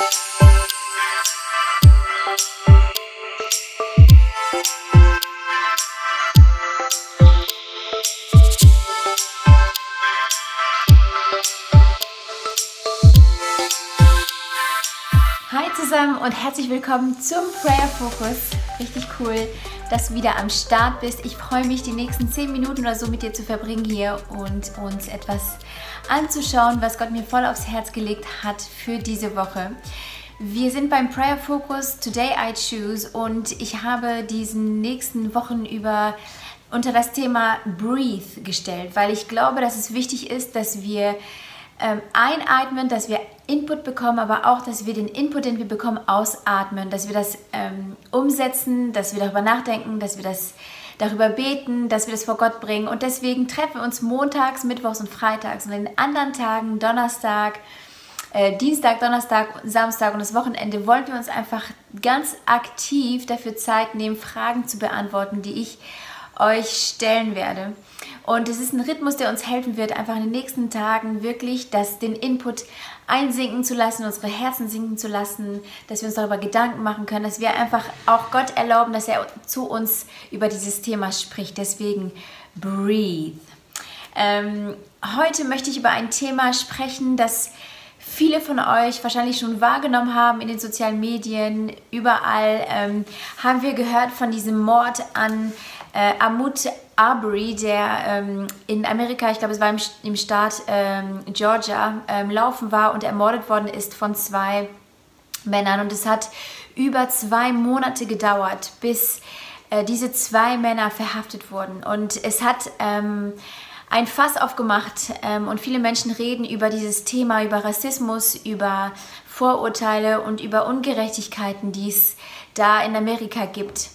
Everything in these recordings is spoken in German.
Hi zusammen und herzlich willkommen zum Prayer Focus. Richtig cool, dass du wieder am Start bist. Ich freue mich, die nächsten 10 Minuten oder so mit dir zu verbringen hier und uns etwas anzuschauen, was Gott mir voll aufs Herz gelegt hat für diese Woche. Wir sind beim Prayer Focus Today I Choose und ich habe diesen nächsten Wochen über unter das Thema Breathe gestellt, weil ich glaube, dass es wichtig ist, dass wir ähm, einatmen, dass wir Input bekommen, aber auch, dass wir den Input, den wir bekommen, ausatmen, dass wir das ähm, umsetzen, dass wir darüber nachdenken, dass wir das darüber beten, dass wir das vor Gott bringen. Und deswegen treffen wir uns montags, mittwochs und freitags und in den anderen Tagen, Donnerstag, äh, Dienstag, Donnerstag, Samstag und das Wochenende wollen wir uns einfach ganz aktiv dafür Zeit nehmen, Fragen zu beantworten, die ich euch stellen werde. Und es ist ein Rhythmus, der uns helfen wird, einfach in den nächsten Tagen wirklich das, den Input einsinken zu lassen, unsere Herzen sinken zu lassen, dass wir uns darüber Gedanken machen können, dass wir einfach auch Gott erlauben, dass er zu uns über dieses Thema spricht. Deswegen breathe. Ähm, heute möchte ich über ein Thema sprechen, das viele von euch wahrscheinlich schon wahrgenommen haben in den sozialen Medien. Überall ähm, haben wir gehört von diesem Mord an äh, Amut Arbery, der ähm, in Amerika, ich glaube es war im, im Staat ähm, Georgia, ähm, laufen war und ermordet worden ist von zwei Männern. Und es hat über zwei Monate gedauert, bis äh, diese zwei Männer verhaftet wurden. Und es hat ähm, ein Fass aufgemacht ähm, und viele Menschen reden über dieses Thema, über Rassismus, über Vorurteile und über Ungerechtigkeiten, die es da in Amerika gibt.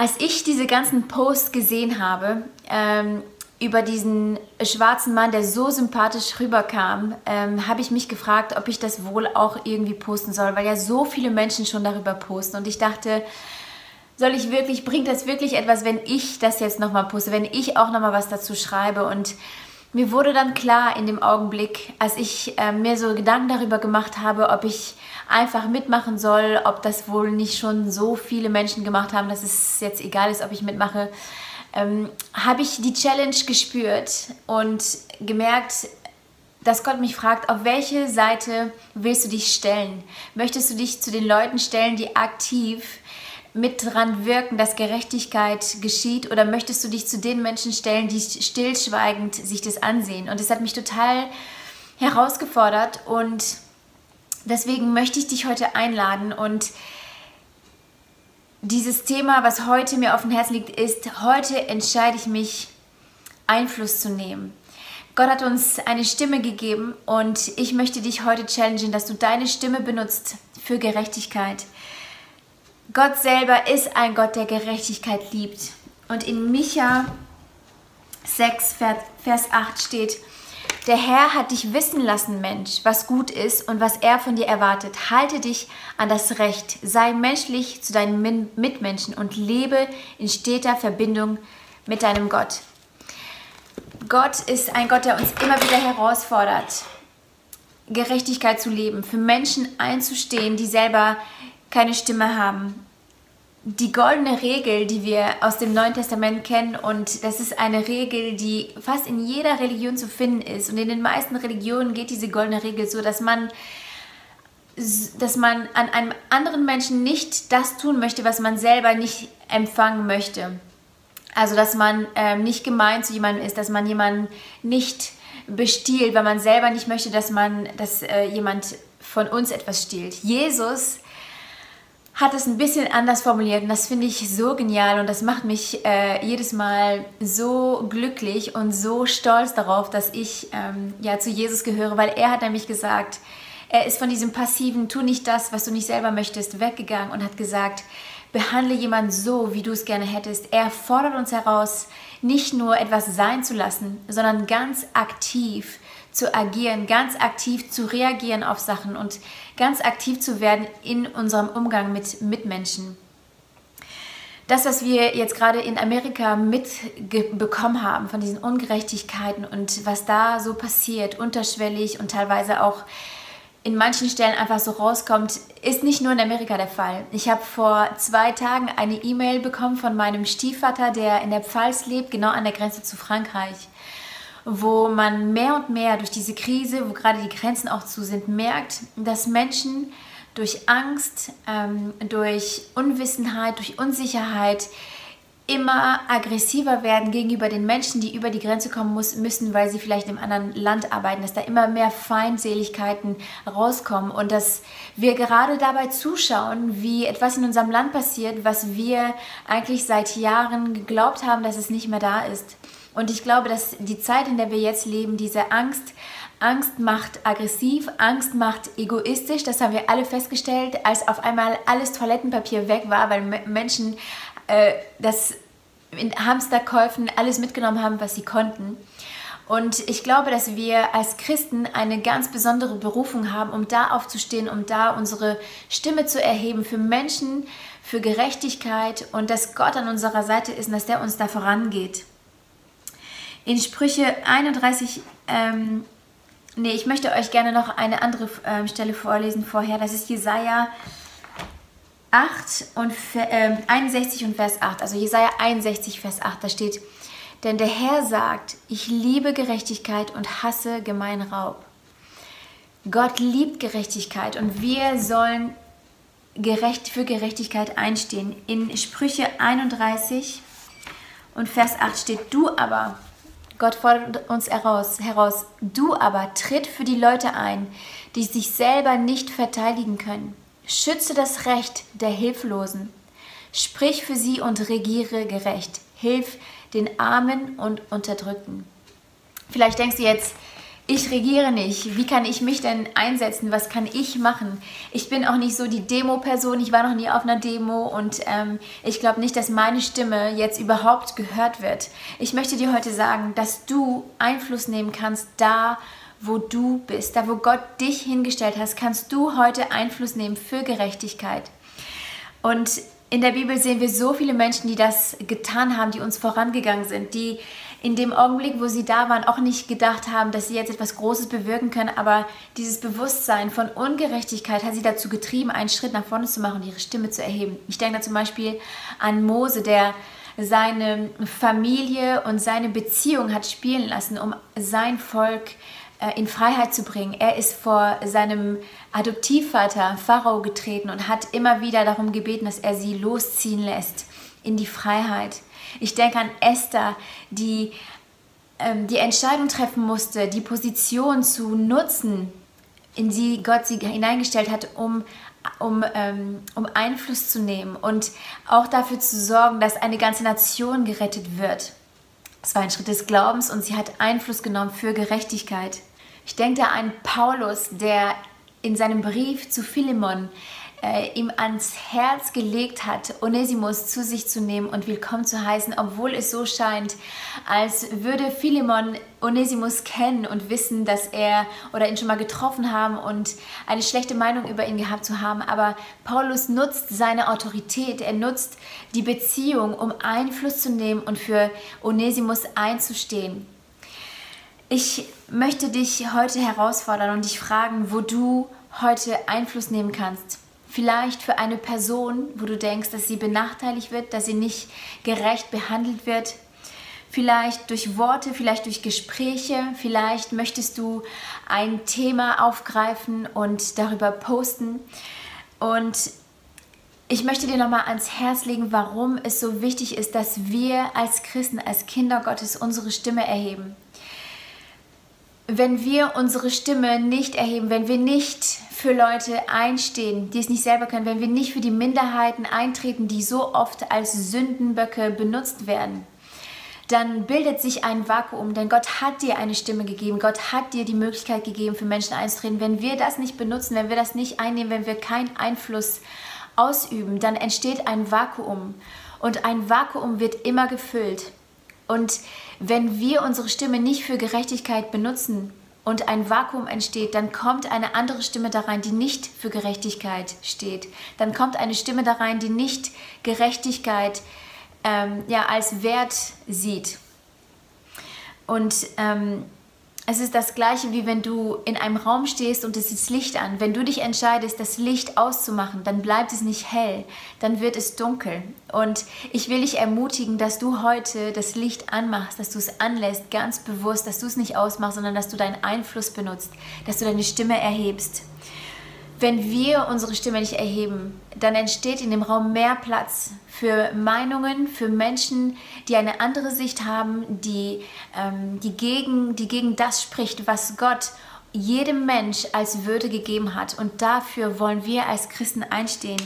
Als ich diese ganzen Posts gesehen habe, ähm, über diesen schwarzen Mann, der so sympathisch rüberkam, ähm, habe ich mich gefragt, ob ich das wohl auch irgendwie posten soll, weil ja so viele Menschen schon darüber posten. Und ich dachte, soll ich wirklich, bringt das wirklich etwas, wenn ich das jetzt nochmal poste, wenn ich auch nochmal was dazu schreibe? Und mir wurde dann klar in dem Augenblick, als ich äh, mir so Gedanken darüber gemacht habe, ob ich einfach mitmachen soll, ob das wohl nicht schon so viele Menschen gemacht haben, dass es jetzt egal ist, ob ich mitmache, ähm, habe ich die Challenge gespürt und gemerkt, dass Gott mich fragt, auf welche Seite willst du dich stellen? Möchtest du dich zu den Leuten stellen, die aktiv mit dran wirken, dass Gerechtigkeit geschieht? Oder möchtest du dich zu den Menschen stellen, die stillschweigend sich das ansehen? Und es hat mich total herausgefordert und deswegen möchte ich dich heute einladen und dieses Thema, was heute mir auf dem Herzen liegt, ist, heute entscheide ich mich, Einfluss zu nehmen. Gott hat uns eine Stimme gegeben und ich möchte dich heute challengen, dass du deine Stimme benutzt für Gerechtigkeit. Gott selber ist ein Gott, der Gerechtigkeit liebt. Und in Micha 6, Vers 8 steht, der Herr hat dich wissen lassen, Mensch, was gut ist und was er von dir erwartet. Halte dich an das Recht, sei menschlich zu deinen Mitmenschen und lebe in steter Verbindung mit deinem Gott. Gott ist ein Gott, der uns immer wieder herausfordert, Gerechtigkeit zu leben, für Menschen einzustehen, die selber keine Stimme haben. Die goldene Regel, die wir aus dem Neuen Testament kennen, und das ist eine Regel, die fast in jeder Religion zu finden ist. Und in den meisten Religionen geht diese goldene Regel so, dass man, dass man an einem anderen Menschen nicht das tun möchte, was man selber nicht empfangen möchte. Also, dass man ähm, nicht gemein zu jemandem ist, dass man jemanden nicht bestiehlt, weil man selber nicht möchte, dass man, dass äh, jemand von uns etwas stiehlt. Jesus hat es ein bisschen anders formuliert und das finde ich so genial und das macht mich äh, jedes Mal so glücklich und so stolz darauf, dass ich ähm, ja zu Jesus gehöre, weil er hat nämlich gesagt, er ist von diesem passiven, tu nicht das, was du nicht selber möchtest, weggegangen und hat gesagt, behandle jemanden so, wie du es gerne hättest. Er fordert uns heraus, nicht nur etwas sein zu lassen, sondern ganz aktiv zu agieren, ganz aktiv zu reagieren auf Sachen und ganz aktiv zu werden in unserem Umgang mit Mitmenschen. Das, was wir jetzt gerade in Amerika mitbekommen haben von diesen Ungerechtigkeiten und was da so passiert, unterschwellig und teilweise auch in manchen Stellen einfach so rauskommt, ist nicht nur in Amerika der Fall. Ich habe vor zwei Tagen eine E-Mail bekommen von meinem Stiefvater, der in der Pfalz lebt, genau an der Grenze zu Frankreich, wo man mehr und mehr durch diese Krise, wo gerade die Grenzen auch zu sind, merkt, dass Menschen durch Angst, ähm, durch Unwissenheit, durch Unsicherheit immer aggressiver werden gegenüber den Menschen, die über die Grenze kommen muss, müssen, weil sie vielleicht im anderen Land arbeiten, dass da immer mehr Feindseligkeiten rauskommen und dass wir gerade dabei zuschauen, wie etwas in unserem Land passiert, was wir eigentlich seit Jahren geglaubt haben, dass es nicht mehr da ist. Und ich glaube, dass die Zeit, in der wir jetzt leben, diese Angst, Angst macht aggressiv, Angst macht egoistisch. Das haben wir alle festgestellt, als auf einmal alles Toilettenpapier weg war, weil Menschen äh, das in Hamsterkäufen alles mitgenommen haben, was sie konnten. Und ich glaube, dass wir als Christen eine ganz besondere Berufung haben, um da aufzustehen, um da unsere Stimme zu erheben für Menschen, für Gerechtigkeit und dass Gott an unserer Seite ist und dass der uns da vorangeht. In Sprüche 31, ähm, nee, ich möchte euch gerne noch eine andere ähm, Stelle vorlesen vorher. Das ist Jesaja 8 und äh, 61 und Vers 8, also Jesaja 61, Vers 8, da steht, denn der Herr sagt, ich liebe Gerechtigkeit und hasse Gemeinraub. Gott liebt Gerechtigkeit und wir sollen gerecht für Gerechtigkeit einstehen. In Sprüche 31 und Vers 8 steht, du aber, Gott fordert uns heraus, heraus, du aber tritt für die Leute ein, die sich selber nicht verteidigen können. Schütze das Recht der Hilflosen. Sprich für sie und regiere gerecht. Hilf den Armen und Unterdrückten. Vielleicht denkst du jetzt, ich regiere nicht. Wie kann ich mich denn einsetzen? Was kann ich machen? Ich bin auch nicht so die Demo-Person. Ich war noch nie auf einer Demo und ähm, ich glaube nicht, dass meine Stimme jetzt überhaupt gehört wird. Ich möchte dir heute sagen, dass du Einfluss nehmen kannst da, wo du bist, da wo Gott dich hingestellt hast, kannst du heute Einfluss nehmen für Gerechtigkeit. Und in der Bibel sehen wir so viele Menschen, die das getan haben, die uns vorangegangen sind, die in dem Augenblick, wo sie da waren, auch nicht gedacht haben, dass sie jetzt etwas Großes bewirken können, aber dieses Bewusstsein von Ungerechtigkeit hat sie dazu getrieben, einen Schritt nach vorne zu machen und ihre Stimme zu erheben. Ich denke da zum Beispiel an Mose, der seine Familie und seine Beziehung hat spielen lassen, um sein Volk äh, in Freiheit zu bringen. Er ist vor seinem Adoptivvater Pharao getreten und hat immer wieder darum gebeten, dass er sie losziehen lässt in die Freiheit. Ich denke an Esther, die ähm, die Entscheidung treffen musste, die Position zu nutzen, in die Gott sie hineingestellt hat, um, um, ähm, um Einfluss zu nehmen und auch dafür zu sorgen, dass eine ganze Nation gerettet wird. Es war ein Schritt des Glaubens und sie hat Einfluss genommen für Gerechtigkeit. Ich denke da an Paulus, der in seinem Brief zu Philemon äh, ihm ans Herz gelegt hat, Onesimus zu sich zu nehmen und willkommen zu heißen, obwohl es so scheint, als würde Philemon Onesimus kennen und wissen, dass er oder ihn schon mal getroffen haben und eine schlechte Meinung über ihn gehabt zu haben. Aber Paulus nutzt seine Autorität, er nutzt die Beziehung, um Einfluss zu nehmen und für Onesimus einzustehen. Ich möchte dich heute herausfordern und dich fragen, wo du heute Einfluss nehmen kannst. Vielleicht für eine Person, wo du denkst, dass sie benachteiligt wird, dass sie nicht gerecht behandelt wird. Vielleicht durch Worte, vielleicht durch Gespräche, vielleicht möchtest du ein Thema aufgreifen und darüber posten. Und ich möchte dir nochmal ans Herz legen, warum es so wichtig ist, dass wir als Christen, als Kinder Gottes unsere Stimme erheben wenn wir unsere Stimme nicht erheben, wenn wir nicht für Leute einstehen, die es nicht selber können, wenn wir nicht für die Minderheiten eintreten, die so oft als Sündenböcke benutzt werden, dann bildet sich ein Vakuum, denn Gott hat dir eine Stimme gegeben, Gott hat dir die Möglichkeit gegeben, für Menschen einzutreten. Wenn wir das nicht benutzen, wenn wir das nicht einnehmen, wenn wir keinen Einfluss ausüben, dann entsteht ein Vakuum und ein Vakuum wird immer gefüllt. Und wenn wir unsere Stimme nicht für Gerechtigkeit benutzen und ein Vakuum entsteht, dann kommt eine andere Stimme da rein, die nicht für Gerechtigkeit steht. Dann kommt eine Stimme da rein, die nicht Gerechtigkeit ähm, ja, als Wert sieht. Und ähm, Es ist das gleiche, wie wenn du in einem Raum stehst und es ist Licht an. Wenn du dich entscheidest, das Licht auszumachen, dann bleibt es nicht hell, dann wird es dunkel. Und ich will dich ermutigen, dass du heute das Licht anmachst, dass du es anlässt, ganz bewusst, dass du es nicht ausmachst, sondern dass du deinen Einfluss benutzt, dass du deine Stimme erhebst. Wenn wir unsere Stimme nicht erheben, dann entsteht in dem Raum mehr Platz für Meinungen, für Menschen, die eine andere Sicht haben, die, ähm, die, gegen, die gegen das spricht, was Gott jedem Mensch als Würde gegeben hat. Und dafür wollen wir als Christen einstehen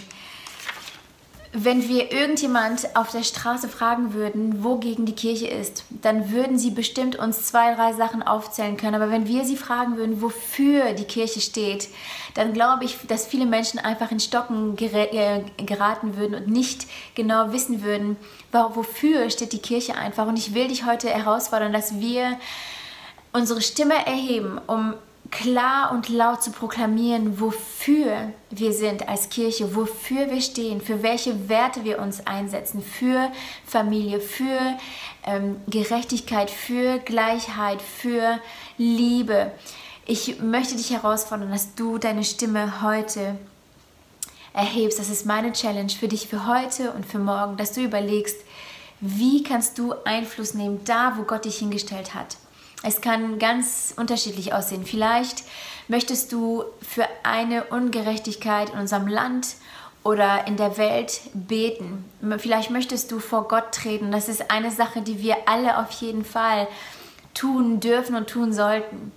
wenn wir irgendjemand auf der Straße fragen würden, wogegen die Kirche ist, dann würden sie bestimmt uns zwei, drei Sachen aufzählen können. Aber wenn wir sie fragen würden, wofür die Kirche steht, dann glaube ich, dass viele Menschen einfach in Stocken äh, geraten würden und nicht genau wissen würden, wofür steht die Kirche einfach. Und ich will dich heute herausfordern, dass wir unsere Stimme erheben, um klar und laut zu proklamieren, wofür wir sind als Kirche, wofür wir stehen, für welche Werte wir uns einsetzen, für Familie, für ähm, Gerechtigkeit, für Gleichheit, für Liebe. Ich möchte dich herausfordern, dass du deine Stimme heute erhebst. Das ist meine Challenge für dich für heute und für morgen, dass du überlegst, wie kannst du Einfluss nehmen da, wo Gott dich hingestellt hat. Es kann ganz unterschiedlich aussehen. Vielleicht möchtest du für eine Ungerechtigkeit in unserem Land oder in der Welt beten. Vielleicht möchtest du vor Gott treten. Das ist eine Sache, die wir alle auf jeden Fall tun dürfen und tun sollten.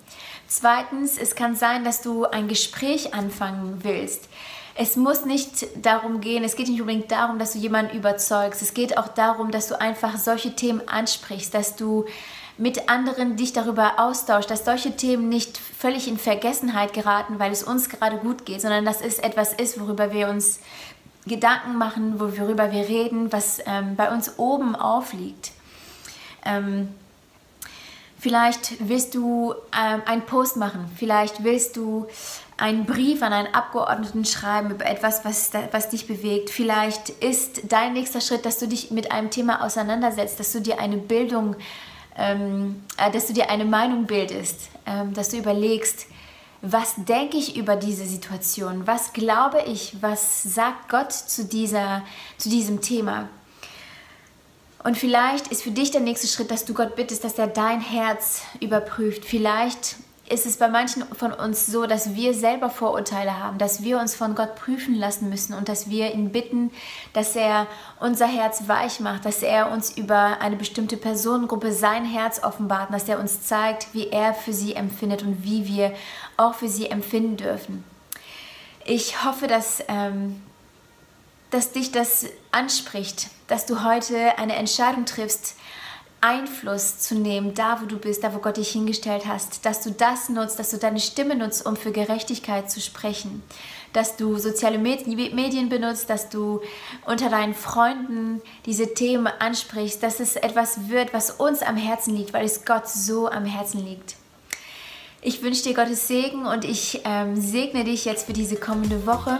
Zweitens, es kann sein, dass du ein Gespräch anfangen willst. Es muss nicht darum gehen, es geht nicht unbedingt darum, dass du jemanden überzeugst. Es geht auch darum, dass du einfach solche Themen ansprichst, dass du mit anderen dich darüber austauscht, dass solche Themen nicht völlig in Vergessenheit geraten, weil es uns gerade gut geht, sondern dass es etwas ist, worüber wir uns Gedanken machen, worüber wir reden, was ähm, bei uns oben aufliegt. Ähm, vielleicht willst du ähm, einen Post machen, vielleicht willst du einen Brief an einen Abgeordneten schreiben über etwas, was, was dich bewegt. Vielleicht ist dein nächster Schritt, dass du dich mit einem Thema auseinandersetzt, dass du dir eine Bildung ähm, äh, dass du dir eine Meinung bildest, ähm, dass du überlegst, was denke ich über diese Situation, was glaube ich, was sagt Gott zu, dieser, zu diesem Thema. Und vielleicht ist für dich der nächste Schritt, dass du Gott bittest, dass er dein Herz überprüft. Vielleicht ist es bei manchen von uns so, dass wir selber Vorurteile haben, dass wir uns von Gott prüfen lassen müssen und dass wir ihn bitten, dass er unser Herz weich macht, dass er uns über eine bestimmte Personengruppe sein Herz offenbart, dass er uns zeigt, wie er für sie empfindet und wie wir auch für sie empfinden dürfen. Ich hoffe, dass, ähm, dass dich das anspricht, dass du heute eine Entscheidung triffst, Einfluss zu nehmen, da wo du bist, da wo Gott dich hingestellt hast, dass du das nutzt, dass du deine Stimme nutzt, um für Gerechtigkeit zu sprechen, dass du soziale Medien benutzt, dass du unter deinen Freunden diese Themen ansprichst, dass es etwas wird, was uns am Herzen liegt, weil es Gott so am Herzen liegt. Ich wünsche dir Gottes Segen und ich ähm, segne dich jetzt für diese kommende Woche.